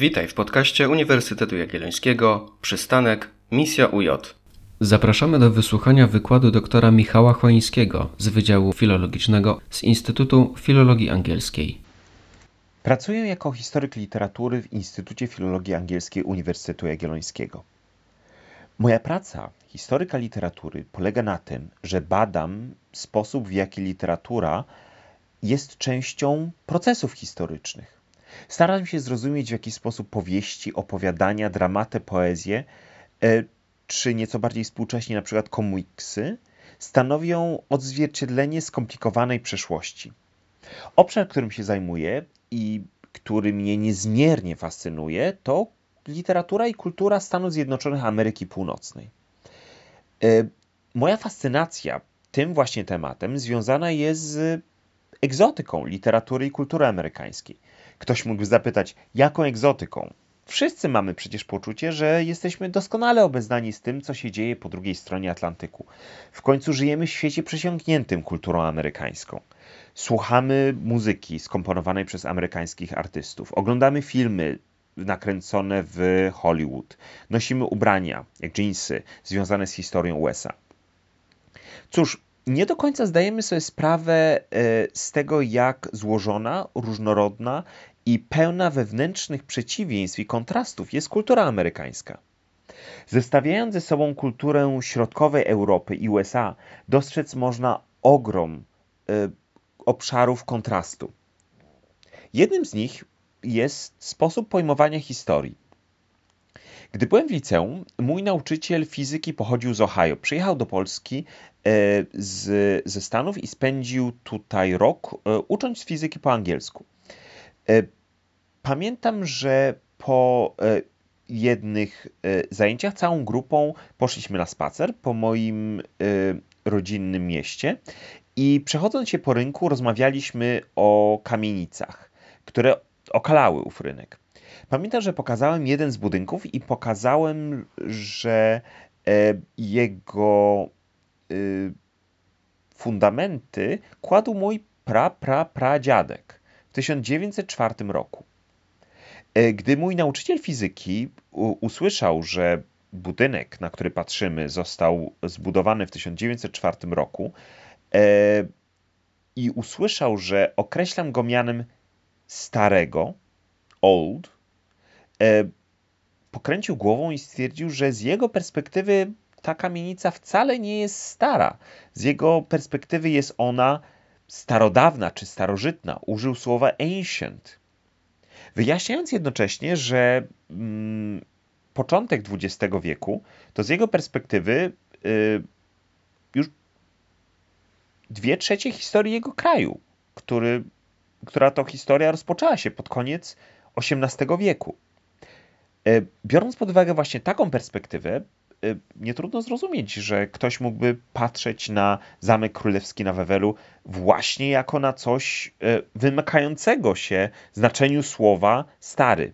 Witaj w podcaście Uniwersytetu Jagiellońskiego Przystanek Misja UJ. Zapraszamy do wysłuchania wykładu doktora Michała Choińskiego z Wydziału Filologicznego z Instytutu Filologii Angielskiej. Pracuję jako historyk literatury w Instytucie Filologii Angielskiej Uniwersytetu Jagiellońskiego. Moja praca historyka literatury polega na tym, że badam sposób, w jaki literatura jest częścią procesów historycznych. Staram się zrozumieć, w jaki sposób powieści, opowiadania, dramaty, poezje, e, czy nieco bardziej współcześnie na przykład komiksy, stanowią odzwierciedlenie skomplikowanej przeszłości. Obszar, którym się zajmuję i który mnie niezmiernie fascynuje, to literatura i kultura Stanów Zjednoczonych Ameryki Północnej. E, moja fascynacja tym właśnie tematem związana jest z egzotyką literatury i kultury amerykańskiej. Ktoś mógłby zapytać, jaką egzotyką? Wszyscy mamy przecież poczucie, że jesteśmy doskonale obeznani z tym, co się dzieje po drugiej stronie Atlantyku. W końcu żyjemy w świecie przesiąkniętym kulturą amerykańską. Słuchamy muzyki skomponowanej przez amerykańskich artystów, oglądamy filmy nakręcone w Hollywood, nosimy ubrania, jak jeansy, związane z historią USA. Cóż, nie do końca zdajemy sobie sprawę e, z tego, jak złożona, różnorodna i pełna wewnętrznych przeciwieństw i kontrastów jest kultura amerykańska. Zestawiając ze sobą kulturę środkowej Europy i USA, dostrzec można ogrom y, obszarów kontrastu. Jednym z nich jest sposób pojmowania historii. Gdy byłem w liceum, mój nauczyciel fizyki pochodził z Ohio. Przyjechał do Polski e, z, ze Stanów i spędził tutaj rok, e, ucząc fizyki po angielsku. E, pamiętam, że po jednych zajęciach całą grupą poszliśmy na spacer po moim rodzinnym mieście i przechodząc się po rynku rozmawialiśmy o kamienicach, które okalały ów rynek. Pamiętam, że pokazałem jeden z budynków i pokazałem, że e, jego fundamenty kładł mój pra, pra, pra dziadek w 1904 roku. E, gdy mój nauczyciel fizyki usłyszał, że budynek, na który patrzymy, został zbudowany w 1904 roku e, i usłyszał, że określam go mianem starego, old, E, pokręcił głową i stwierdził, że z jego perspektywy ta kamienica wcale nie jest stara. Z jego perspektywy jest ona starodawna czy starożytna. Użył słowa ancient. Wyjaśniając jednocześnie, że mm, początek XX wieku to z jego perspektywy y, już dwie trzecie historii jego kraju, który, która to historia rozpoczęła się pod koniec XVIII wieku. E, biorąc pod uwagę właśnie taką perspektywę, nie trudno zrozumieć, że ktoś mógłby patrzeć na Zamek Królewski na Wewelu właśnie jako na coś e, wymykającego się znaczeniu słowa stary.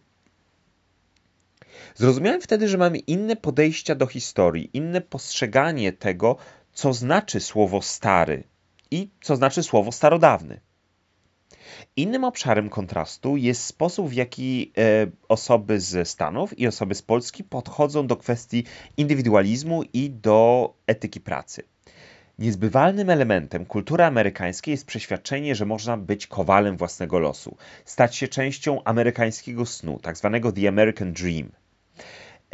Zrozumiałem wtedy, że mamy inne podejścia do historii, inne postrzeganie tego, co znaczy słowo stary i co znaczy słowo starodawny. Innym obszarem kontrastu jest sposób, w jaki e, osoby ze Stanów i osoby z Polski podchodzą do kwestii indywidualizmu i do etyki pracy. Niezbywalnym elementem kultury amerykańskiej jest przeświadczenie, że można być kowalem własnego losu, stać się częścią amerykańskiego snu, tzw. Tak The American Dream.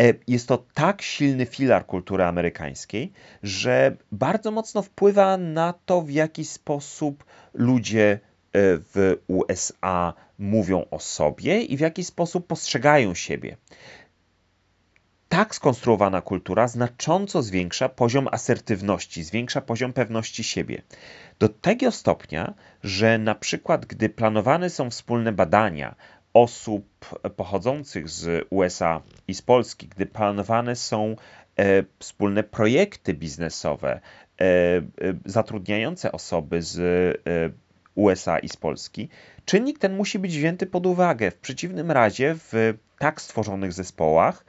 E, jest to tak silny filar kultury amerykańskiej, że bardzo mocno wpływa na to, w jaki sposób ludzie w USA mówią o sobie i w jaki sposób postrzegają siebie. Tak skonstruowana kultura znacząco zwiększa poziom asertywności, zwiększa poziom pewności siebie. Do tego stopnia, że na przykład gdy planowane są wspólne badania osób pochodzących z USA i z Polski, gdy planowane są e, wspólne projekty biznesowe e, e, zatrudniające osoby z USA i z Polski, czynnik ten musi być wzięty pod uwagę. W przeciwnym razie w tak stworzonych zespołach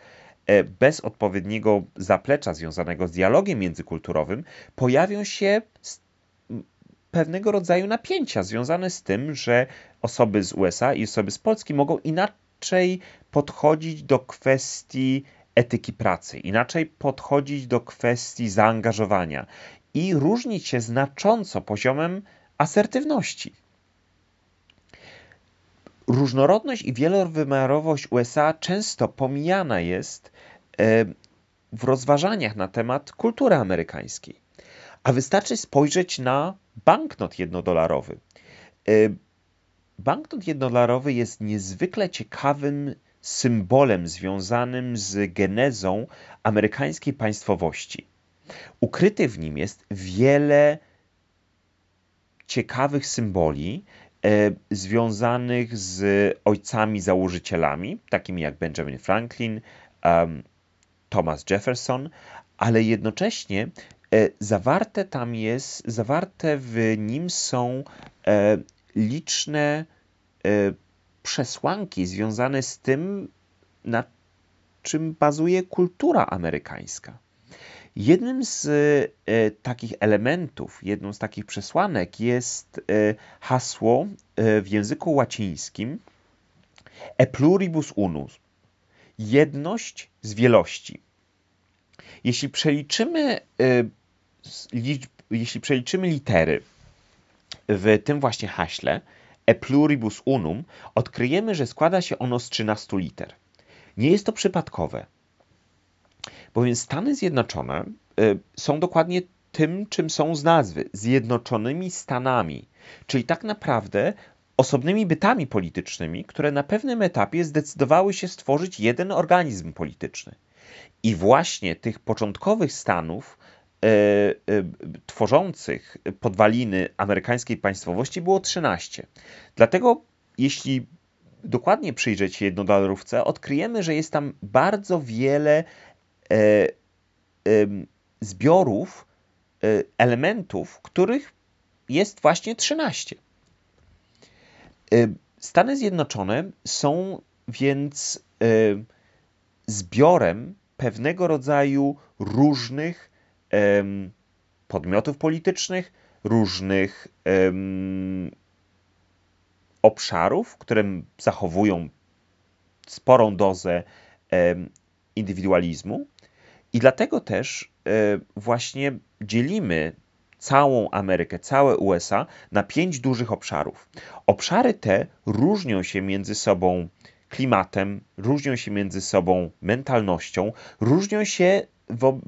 e, bez odpowiedniego zaplecza związanego z dialogiem międzykulturowym pojawią się pewnego rodzaju napięcia związane z tym, że osoby z USA i osoby z Polski mogą inaczej inaczej podchodzić do kwestii etyki pracy, inaczej podchodzić do kwestii zaangażowania i różnić się znacząco poziomem asertywności. Różnorodność i wielowymiarowość USA często pomijana jest e, w rozważaniach na temat kultury amerykańskiej. A wystarczy spojrzeć na banknot jednodolarowy. E, banknot jednodolarowy jest niezwykle ciekawym symbolem związanym z genezą amerykańskiej państwowości. Ukryty w nim jest wiele ciekawych symboli e, związanych z ojcami założycielami, takimi jak Benjamin Franklin, Thomas Jefferson, ale jednocześnie e, zawarte tam jest, zawarte w nim są e, liczne przesłanki związane z tym, na czym bazuje kultura amerykańska. Jednym z e, takich elementów, jedną z takich przesłanek jest e, hasło e, w języku łacińskim e pluribus unus. Jedność z wielości. Jeśli przeliczymy, liczb, jeśli przeliczymy litery w tym właśnie haśle, e pluribus unum, odkryjemy, że składa się ono z 13 liter. Nie jest to przypadkowe, bowiem Stany Zjednoczone y, są dokładnie tym, czym są z nazwy Zjednoczonymi Stanami, czyli tak naprawdę osobnymi bytami politycznymi, które na pewnym etapie zdecydowały się stworzyć jeden organizm polityczny. I właśnie tych początkowych stanów E, e, tworzących podwaliny amerykańskiej państwowości było 13. Dlatego, jeśli dokładnie przyjrzeć się jednodolarówce, odkryjemy, że jest tam bardzo wiele zbiorów, elementów, których jest właśnie 13. Stany Zjednoczone są więc zbiorem pewnego rodzaju różnych podmiotów politycznych, różnych obszarów, które zachowują sporą dozę indywidualizmu. I dlatego też e, właśnie dzielimy całą Amerykę, całe USA na pięć dużych obszarów. Obszary te różnią się między sobą klimatem, różnią się między sobą mentalnością, różnią się wo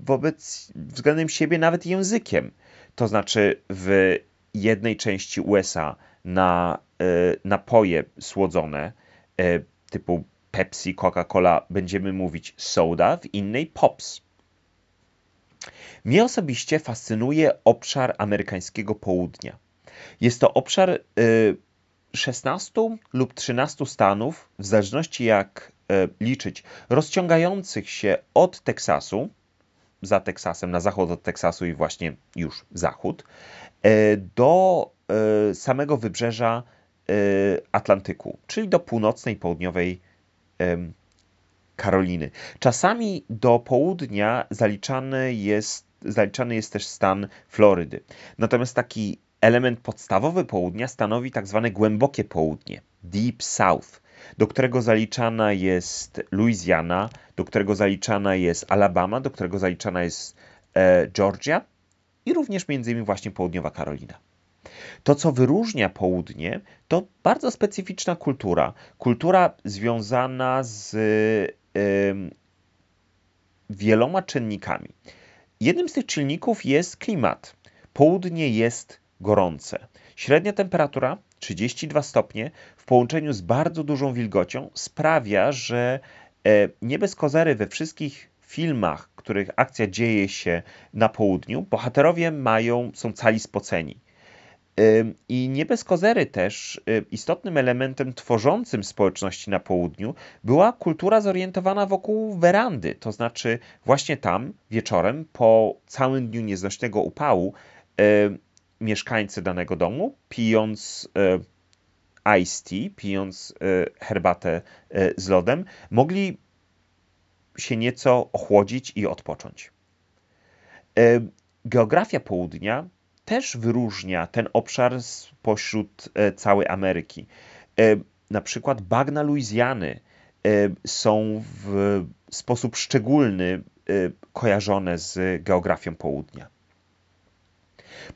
wobec względem siebie nawet językiem. To znaczy w jednej części USA na e, napoje słodzone e, typu Pepsi, Coca-Cola będziemy mówić soda, w innej pops. Mnie osobiście fascynuje obszar amerykańskiego południa. Jest to obszar 16 e, lub 13 stanów, w zależności jak liczyć, rozciągających się od Teksasu, za Teksasem, na zachód od Teksasu i właśnie już zachód, e, do samego wybrzeża Atlantyku, czyli do północnej, południowej Karoliny. Czasami do południa zaliczany jest, zaliczany jest też stan Florydy. Natomiast taki element podstawowy południa stanowi tak zwane głębokie południe, Deep South, do którego zaliczana jest Louisiana, do którego zaliczana jest Alabama, do którego zaliczana jest e, Georgia i również między innymi właśnie południowa Karolina. To, co wyróżnia południe, to bardzo specyficzna kultura. Kultura związana z wieloma czynnikami. Jednym z tych czynników jest klimat. Południe jest gorące. Średnia temperatura 32 stopnie w połączeniu z bardzo dużą wilgocią sprawia, że e, nie bez kozery we wszystkich filmach, których akcja dzieje się na południu, bohaterowie mają, są cali spoceni. I nie bez kozery też istotnym elementem tworzącym społeczności na południu była kultura zorientowana wokół werandy, to znaczy właśnie tam wieczorem po całym dniu nieznośnego upału mieszkańcy danego domu, pijąc e, iced tea, pijąc e, herbatę e, z lodem, mogli się nieco ochłodzić i odpocząć. Geografia południa też wyróżnia ten obszar spośród całej Ameryki. na przykład bagna Luizjany są w sposób szczególny kojarzone z geografią południa.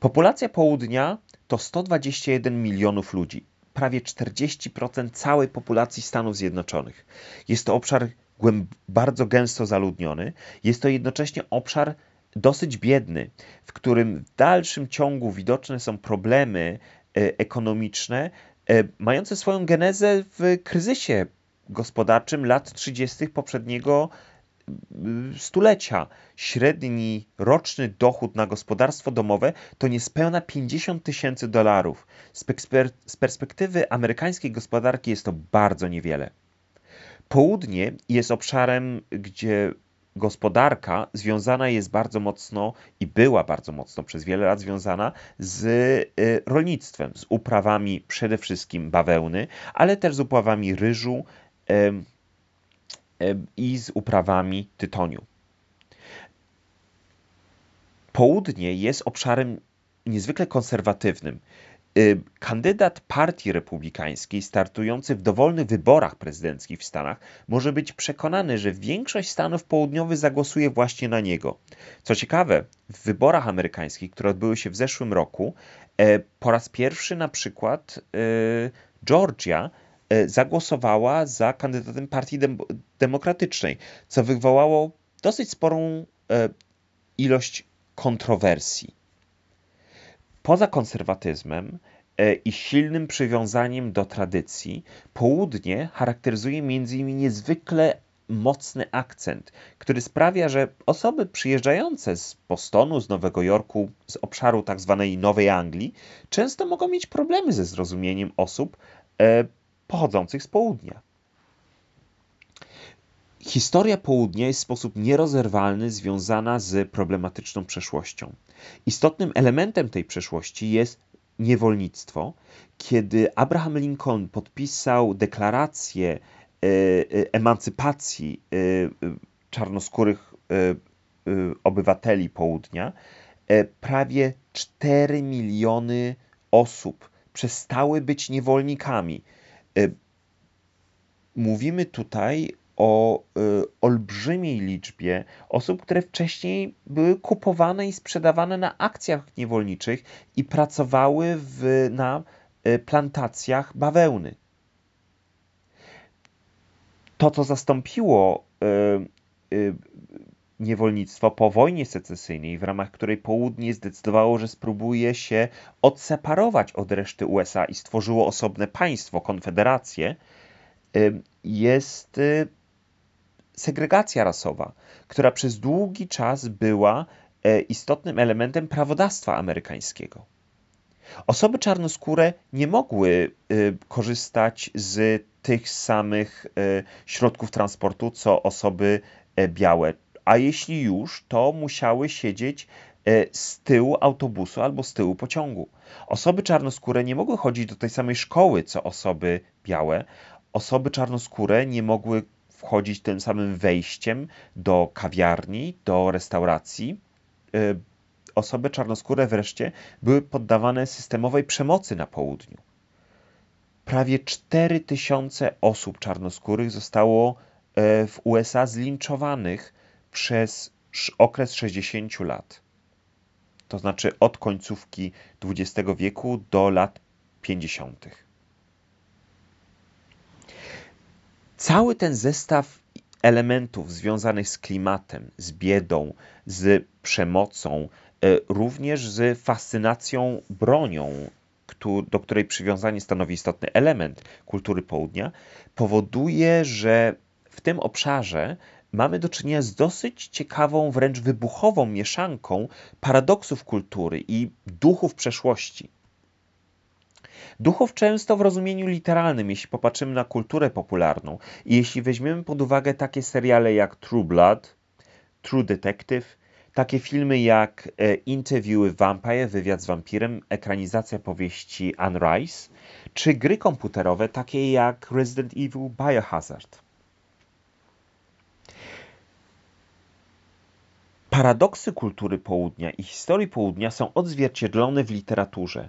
Populacja południa to 121 milionów ludzi, prawie 40% całej populacji Stanów Zjednoczonych. Jest to obszar bardzo gęsto zaludniony, jest to jednocześnie obszar dosyć biedny, w którym w dalszym ciągu widoczne są problemy e, ekonomiczne, e, mające swoją genezę w kryzysie gospodarczym lat 30. poprzedniego stulecia. Średni roczny dochód na gospodarstwo domowe to niespełna 50 tysięcy dolarów. Z perspektywy amerykańskiej gospodarki jest to bardzo niewiele. Południe jest obszarem, gdzie gospodarka związana jest bardzo mocno i była bardzo mocno przez wiele lat związana z y, rolnictwem, z uprawami przede wszystkim bawełny, ale też z uprawami ryżu i z uprawami tytoniu. Południe jest obszarem niezwykle konserwatywnym. Y, kandydat Partii Republikańskiej startujący w dowolnych wyborach prezydenckich w Stanach może być przekonany, że większość Stanów Południowych zagłosuje właśnie na niego. Co ciekawe, w wyborach amerykańskich, które odbyły się w zeszłym roku, e, po raz pierwszy na przykład e, Georgia e, zagłosowała za kandydatem Partii Demokratycznej, co wywołało dosyć sporą ilość kontrowersji. Poza konserwatyzmem e, i silnym przywiązaniem do tradycji, południe charakteryzuje m.in. niezwykle mocny akcent, który sprawia, że osoby przyjeżdżające z Bostonu, z Nowego Jorku, z obszaru tzw. Tak Nowej Anglii, często mogą mieć problemy ze zrozumieniem osób e, pochodzących z południa. Historia południa jest w sposób nierozerwalny związana z problematyczną przeszłością. Istotnym elementem tej przeszłości jest niewolnictwo. Kiedy Abraham Lincoln podpisał deklarację e, e, emancypacji e, czarnoskórych obywateli południa, prawie 4 miliony osób przestały być niewolnikami. Mówimy tutaj o y, olbrzymiej liczbie osób, które wcześniej były kupowane i sprzedawane na akcjach niewolniczych i pracowały w, na y, plantacjach bawełny. To, co zastąpiło y, y, niewolnictwo po wojnie secesyjnej, w ramach której południe zdecydowało, że spróbuje się odseparować od reszty USA i stworzyło osobne państwo, konfederację, y, jest y, segregacja rasowa, która przez długi czas była e, istotnym elementem prawodawstwa amerykańskiego. Osoby czarnoskóre nie mogły e, korzystać z tych samych e, środków transportu co osoby białe, a jeśli już, to musiały siedzieć z tyłu autobusu albo z tyłu pociągu. Osoby czarnoskóre nie mogły chodzić do tej samej szkoły co osoby białe. Osoby czarnoskóre nie mogły wchodzić tym samym wejściem do kawiarni, do restauracji. Y, osoby czarnoskóre wreszcie były poddawane systemowej przemocy na południu. Prawie 4000 osób czarnoskórych zostało e, w USA zlinczowanych przez okres 60 lat. To znaczy od końcówki XX wieku do lat 50. Cały ten zestaw elementów związanych z klimatem, z biedą, z przemocą, e, również z fascynacją bronią, do której przywiązanie stanowi istotny element kultury południa, powoduje, że w tym obszarze mamy do czynienia z dosyć ciekawą, wręcz wybuchową mieszanką paradoksów kultury i duchów przeszłości. Duchów często w rozumieniu literalnym, jeśli popatrzymy na kulturę popularną i jeśli weźmiemy pod uwagę takie seriale jak True Blood, True Detective, takie filmy jak e, Interview with Vampire, Wywiad z wampirem, ekranizacja powieści Anne Rice, czy gry komputerowe takie jak Resident Evil Biohazard. Paradoksy kultury południa i historii południa są odzwierciedlone w literaturze.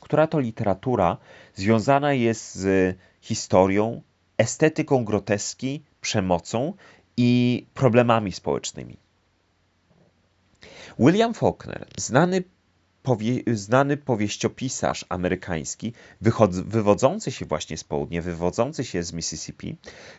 Która to literatura związana jest z historią, estetyką groteski, przemocą i problemami społecznymi. William Faulkner, znany, powie, znany powieściopisarz amerykański, wywodzący się właśnie z południa, wywodzący się z Mississippi,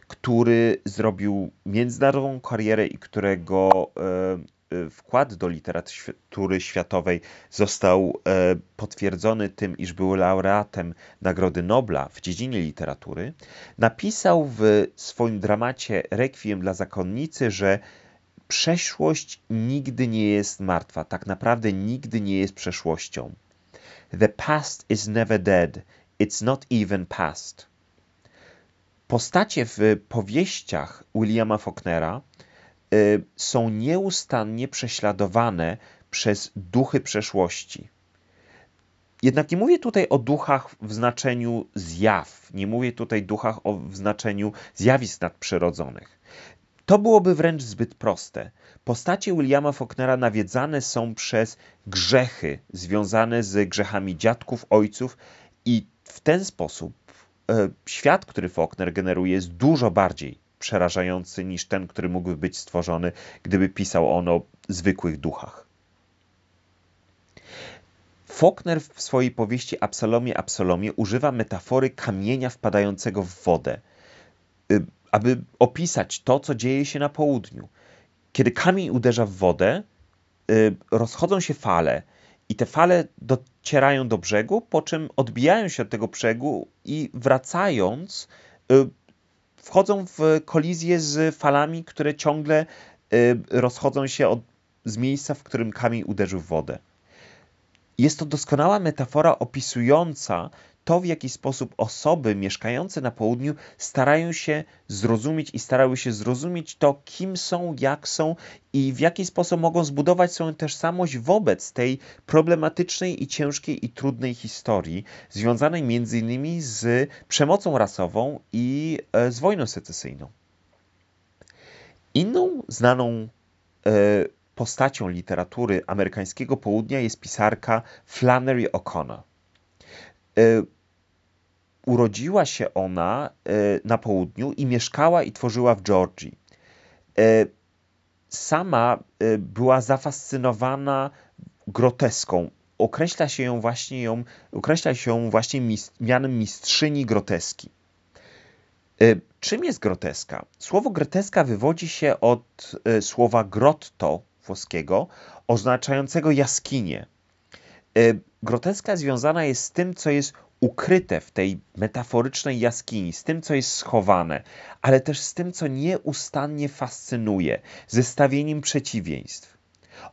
który zrobił międzynarodową karierę i którego e, wkład do literatury światowej został e, potwierdzony tym, iż był laureatem Nagrody Nobla w dziedzinie literatury, napisał w swoim dramacie Requiem dla zakonnicy, że przeszłość nigdy nie jest martwa, tak naprawdę nigdy nie jest przeszłością. The past is never dead, it's not even past. Postacie w powieściach Williama Faulknera są nieustannie prześladowane przez duchy przeszłości. Jednak nie mówię tutaj o duchach w znaczeniu zjaw, nie mówię tutaj duchach o, w znaczeniu zjawisk nadprzyrodzonych. To byłoby wręcz zbyt proste. Postacie Williama Faulknera nawiedzane są przez grzechy związane z grzechami dziadków, ojców i w ten sposób e, świat, który Faulkner generuje jest dużo bardziej przerażający niż ten, który mógłby być stworzony, gdyby pisał on o zwykłych duchach. Faulkner w swojej powieści Absalomie, Absalomie używa metafory kamienia wpadającego w wodę. Y, aby opisać to, co dzieje się na południu. Kiedy kamień uderza w wodę, y, rozchodzą się fale i te fale docierają do brzegu, po czym odbijają się od tego brzegu i wracając, y, wchodzą w kolizję z falami, które ciągle y, rozchodzą się od, z miejsca, w którym kamień uderzył w wodę. Jest to doskonała metafora opisująca to, w jaki sposób osoby mieszkające na południu starają się zrozumieć i starały się zrozumieć to, kim są, jak są i w jaki sposób mogą zbudować swoją tożsamość wobec tej problematycznej i ciężkiej i trudnej historii, związanej innymi z przemocą rasową i e, z wojną secesyjną. Inną znaną e, postacią literatury amerykańskiego południa jest pisarka Flannery O'Connor. E, urodziła się ona e, na południu i mieszkała i tworzyła w Georgii. E, sama była zafascynowana groteską. Określa się ją właśnie, ją, określa się ją właśnie mianem mistrzyni groteski. Czym jest groteska? Słowo groteska wywodzi się od słowa grotto włoskiego, oznaczającego jaskinię. Groteska związana jest z tym, co jest ukryte w tej metaforycznej jaskini, z tym, co jest schowane, ale też z tym, co nieustannie fascynuje, zestawieniem przeciwieństw.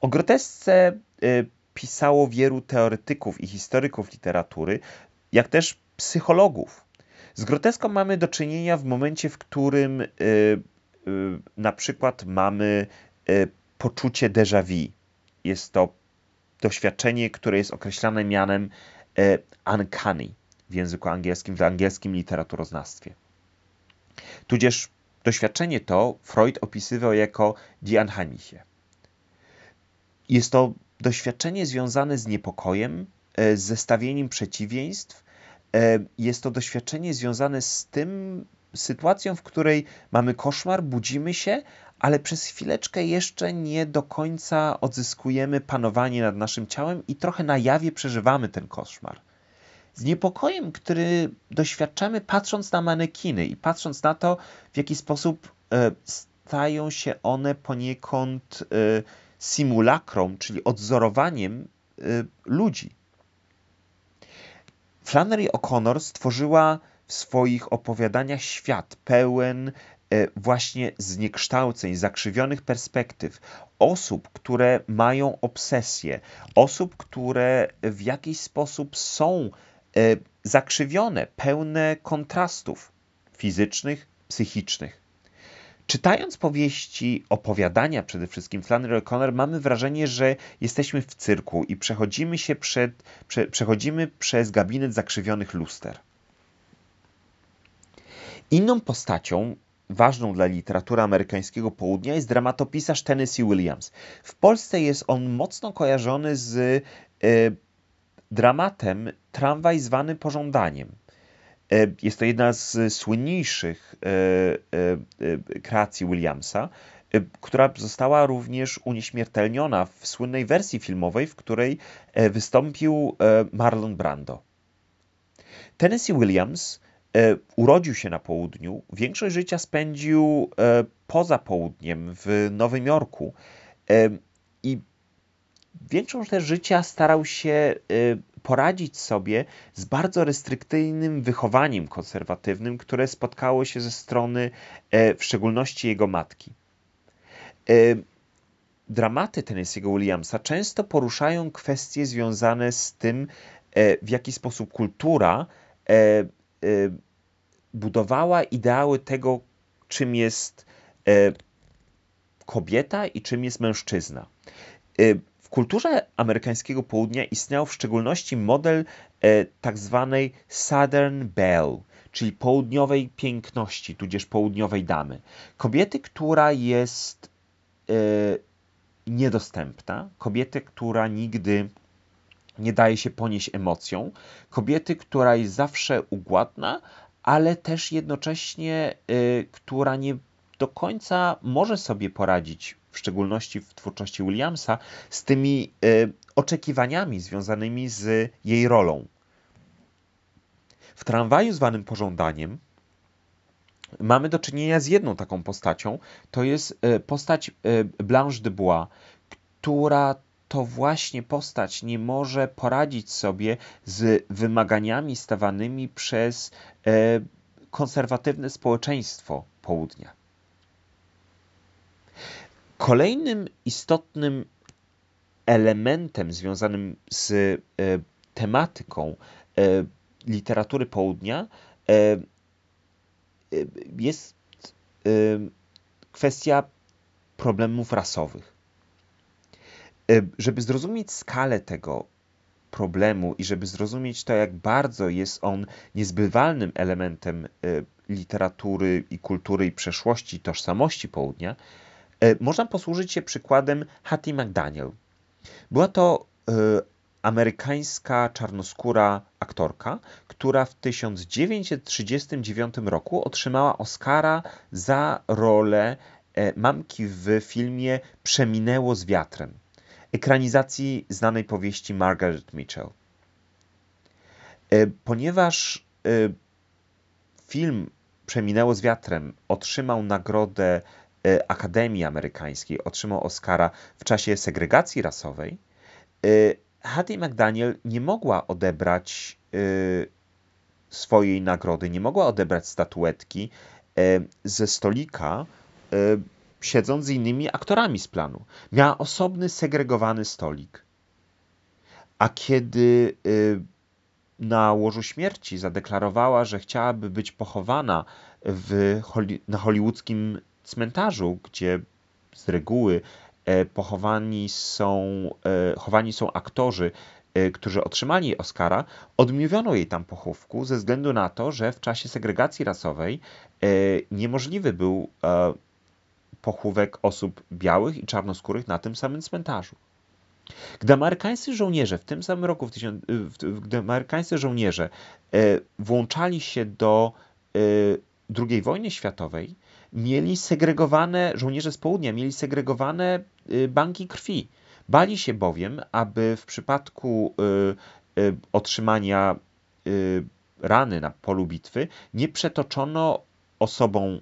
O grotesce y, pisało wielu teoretyków i historyków literatury, jak też psychologów. Z groteską mamy do czynienia w momencie, w którym y, na przykład mamy poczucie déjà vu. Jest to doświadczenie, które jest określane mianem e, uncanny w języku angielskim, w angielskim literaturoznawstwie. Tudzież doświadczenie to Freud opisywał jako die Unheimliche. Jest to doświadczenie związane z niepokojem, e, z zestawieniem przeciwieństw. E, jest to doświadczenie związane z tym sytuacją, w której mamy koszmar, budzimy się, ale przez chwileczkę jeszcze nie do końca odzyskujemy panowanie nad naszym ciałem i trochę na jawie przeżywamy ten koszmar. Z niepokojem, który doświadczamy patrząc na manekiny i patrząc na to, w jaki sposób e, stają się one poniekąd e, simulakrom, czyli odzorowaniem e, ludzi. Flannery O'Connor stworzyła w swoich opowiadaniach świat pełen właśnie zniekształceń, zakrzywionych perspektyw, osób, które mają obsesję, osób, które w jakiś sposób są e, zakrzywione, pełne kontrastów fizycznych, psychicznych. Czytając powieści, opowiadania przede wszystkim Flannery O'Connor, mamy wrażenie, że jesteśmy w cyrku i przechodzimy, się przed, prze, przechodzimy przez gabinet zakrzywionych luster. Inną postacią ważną dla literatury amerykańskiego południa jest dramatopisarz Tennessee Williams. W Polsce jest on mocno kojarzony z e, dramatem Tramwaj zwany pożądaniem. Jest to jedna z słynniejszych kreacji Williamsa, która została również unieśmiertelniona w słynnej wersji filmowej, w której wystąpił Marlon Brando. Tennessee Williams urodził się na południu, większość życia spędził poza południem w Nowym Jorku i większość też życia starał się poradzić sobie z bardzo restrykcyjnym wychowaniem konserwatywnym, które spotkało się ze strony e, w szczególności jego matki. E, dramaty Tennessee'ego Williamsa często poruszają kwestie związane z tym, e, w jaki sposób kultura budowała ideały tego, czym jest kobieta i czym jest mężczyzna. W kulturze amerykańskiego południa istniał w szczególności model e, tak zwanej Southern Belle, czyli południowej piękności, tudzież południowej damy. Kobiety, która jest e, niedostępna, kobiety, która nigdy nie daje się ponieść emocją, kobiety, która jest zawsze ugładna, ale też jednocześnie, e, która nie do końca może sobie poradzić w szczególności w twórczości Williamsa, z tymi y, oczekiwaniami związanymi z jej rolą. W tramwaju zwanym pożądaniem mamy do czynienia z jedną taką postacią. To jest y, postać y, Blanche de Bois, która to właśnie postać nie może poradzić sobie z wymaganiami stawanymi przez konserwatywne społeczeństwo południa. Kolejnym istotnym elementem związanym z e, tematyką e, literatury południa e, jest kwestia problemów rasowych. Żeby zrozumieć skalę tego problemu i żeby zrozumieć to, jak bardzo jest on niezbywalnym elementem literatury i kultury i przeszłości, tożsamości południa, E, można posłużyć się przykładem Hattie McDaniel. Była to e, amerykańska czarnoskóra aktorka, która w 1939 roku otrzymała Oscara za rolę e, mamki w filmie Przeminęło z wiatrem, ekranizacji znanej powieści Margaret Mitchell. Ponieważ film Przeminęło z wiatrem otrzymał nagrodę E, Akademii Amerykańskiej otrzymał Oscara w czasie segregacji rasowej, e, Hattie McDaniel nie mogła odebrać e, swojej nagrody, nie mogła odebrać statuetki ze stolika, siedząc z innymi aktorami z planu. Miała osobny, segregowany stolik. A kiedy na łożu śmierci zadeklarowała, że chciałaby być pochowana w, na hollywoodzkim cmentarzu, gdzie z reguły e, pochowani są, e, chowani są aktorzy, e, którzy otrzymali Oscara, odmówiono jej tam pochówku ze względu na to, że w czasie segregacji rasowej niemożliwy był pochówek osób białych i czarnoskórych na tym samym cmentarzu. Gdy amerykańscy żołnierze w tym samym roku, w tysiąc, gdy amerykańscy żołnierze włączali się do II wojny światowej, mieli segregowane, żołnierze z południa mieli segregowane y, banki krwi. Bali się bowiem, aby w przypadku y, y, otrzymania rany na polu bitwy nie przetoczono osobom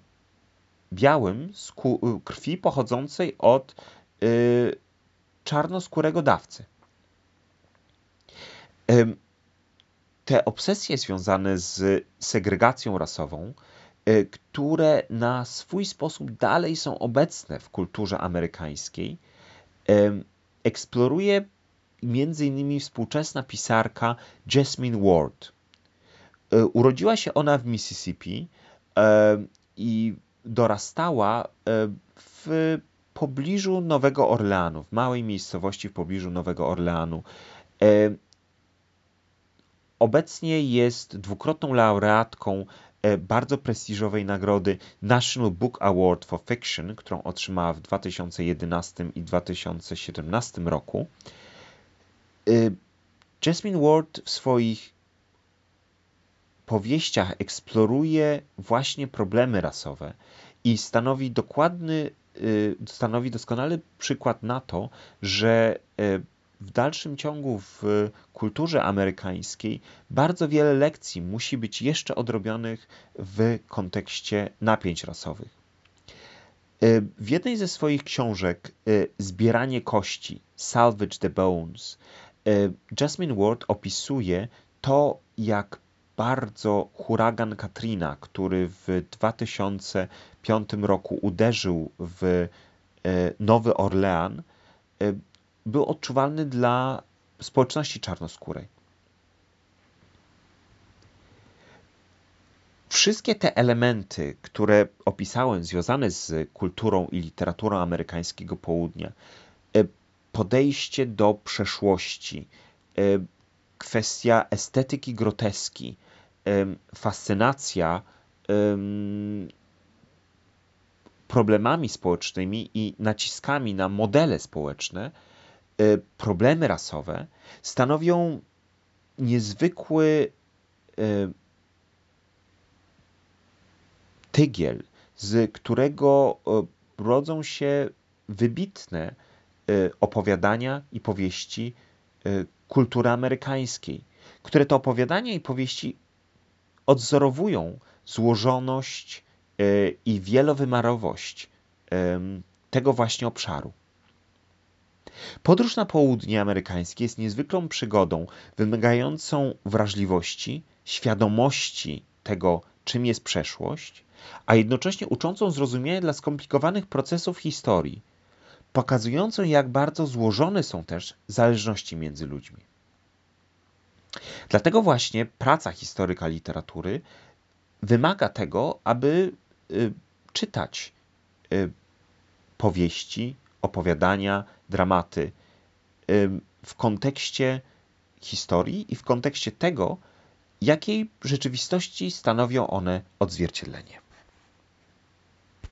białym krwi pochodzącej od czarnoskórego dawcy. Te obsesje związane z segregacją rasową E, które na swój sposób dalej są obecne w kulturze amerykańskiej, eksploruje innymi współczesna pisarka Jasmine Ward. E, urodziła się ona w Mississippi i dorastała w pobliżu Nowego Orleanu, w małej miejscowości w pobliżu Nowego Orleanu. Obecnie jest dwukrotną laureatką E, bardzo prestiżowej nagrody National Book Award for Fiction, którą otrzymała w 2011 i 2017 roku. E, Jasmine Ward w swoich powieściach eksploruje właśnie problemy rasowe i stanowi dokładny, y, stanowi doskonały przykład na to, że y, w dalszym ciągu w kulturze amerykańskiej bardzo wiele lekcji musi być jeszcze odrobionych w kontekście napięć rasowych. Y, w jednej ze swoich książek Zbieranie kości, Salvage the Bones, Jasmine Ward opisuje to, jak bardzo huragan Katrina, który w 2005 roku uderzył w e, Nowy Orlean, e, był odczuwalny dla społeczności czarnoskórej. Wszystkie te elementy, które opisałem, związane z kulturą i literaturą amerykańskiego południa, e, podejście do przeszłości, kwestia estetyki groteski, fascynacja problemami społecznymi i naciskami na modele społeczne, e, problemy rasowe stanowią niezwykły e, tygiel, z którego e, rodzą się wybitne opowiadania i powieści kultury amerykańskiej, które to opowiadania i powieści odzorowują złożoność e, i wielowymiarowość tego właśnie obszaru. Podróż na południe amerykańskie jest niezwykłą przygodą, wymagającą wrażliwości, świadomości tego, czym jest przeszłość, a jednocześnie uczącą zrozumienia dla skomplikowanych procesów historii, pokazującą, jak bardzo złożone są też zależności między ludźmi. Dlatego właśnie praca historyka literatury wymaga tego, aby y, czytać y, powieści, opowiadania, dramaty y, w kontekście historii i w kontekście tego, jakiej rzeczywistości stanowią one odzwierciedlenie.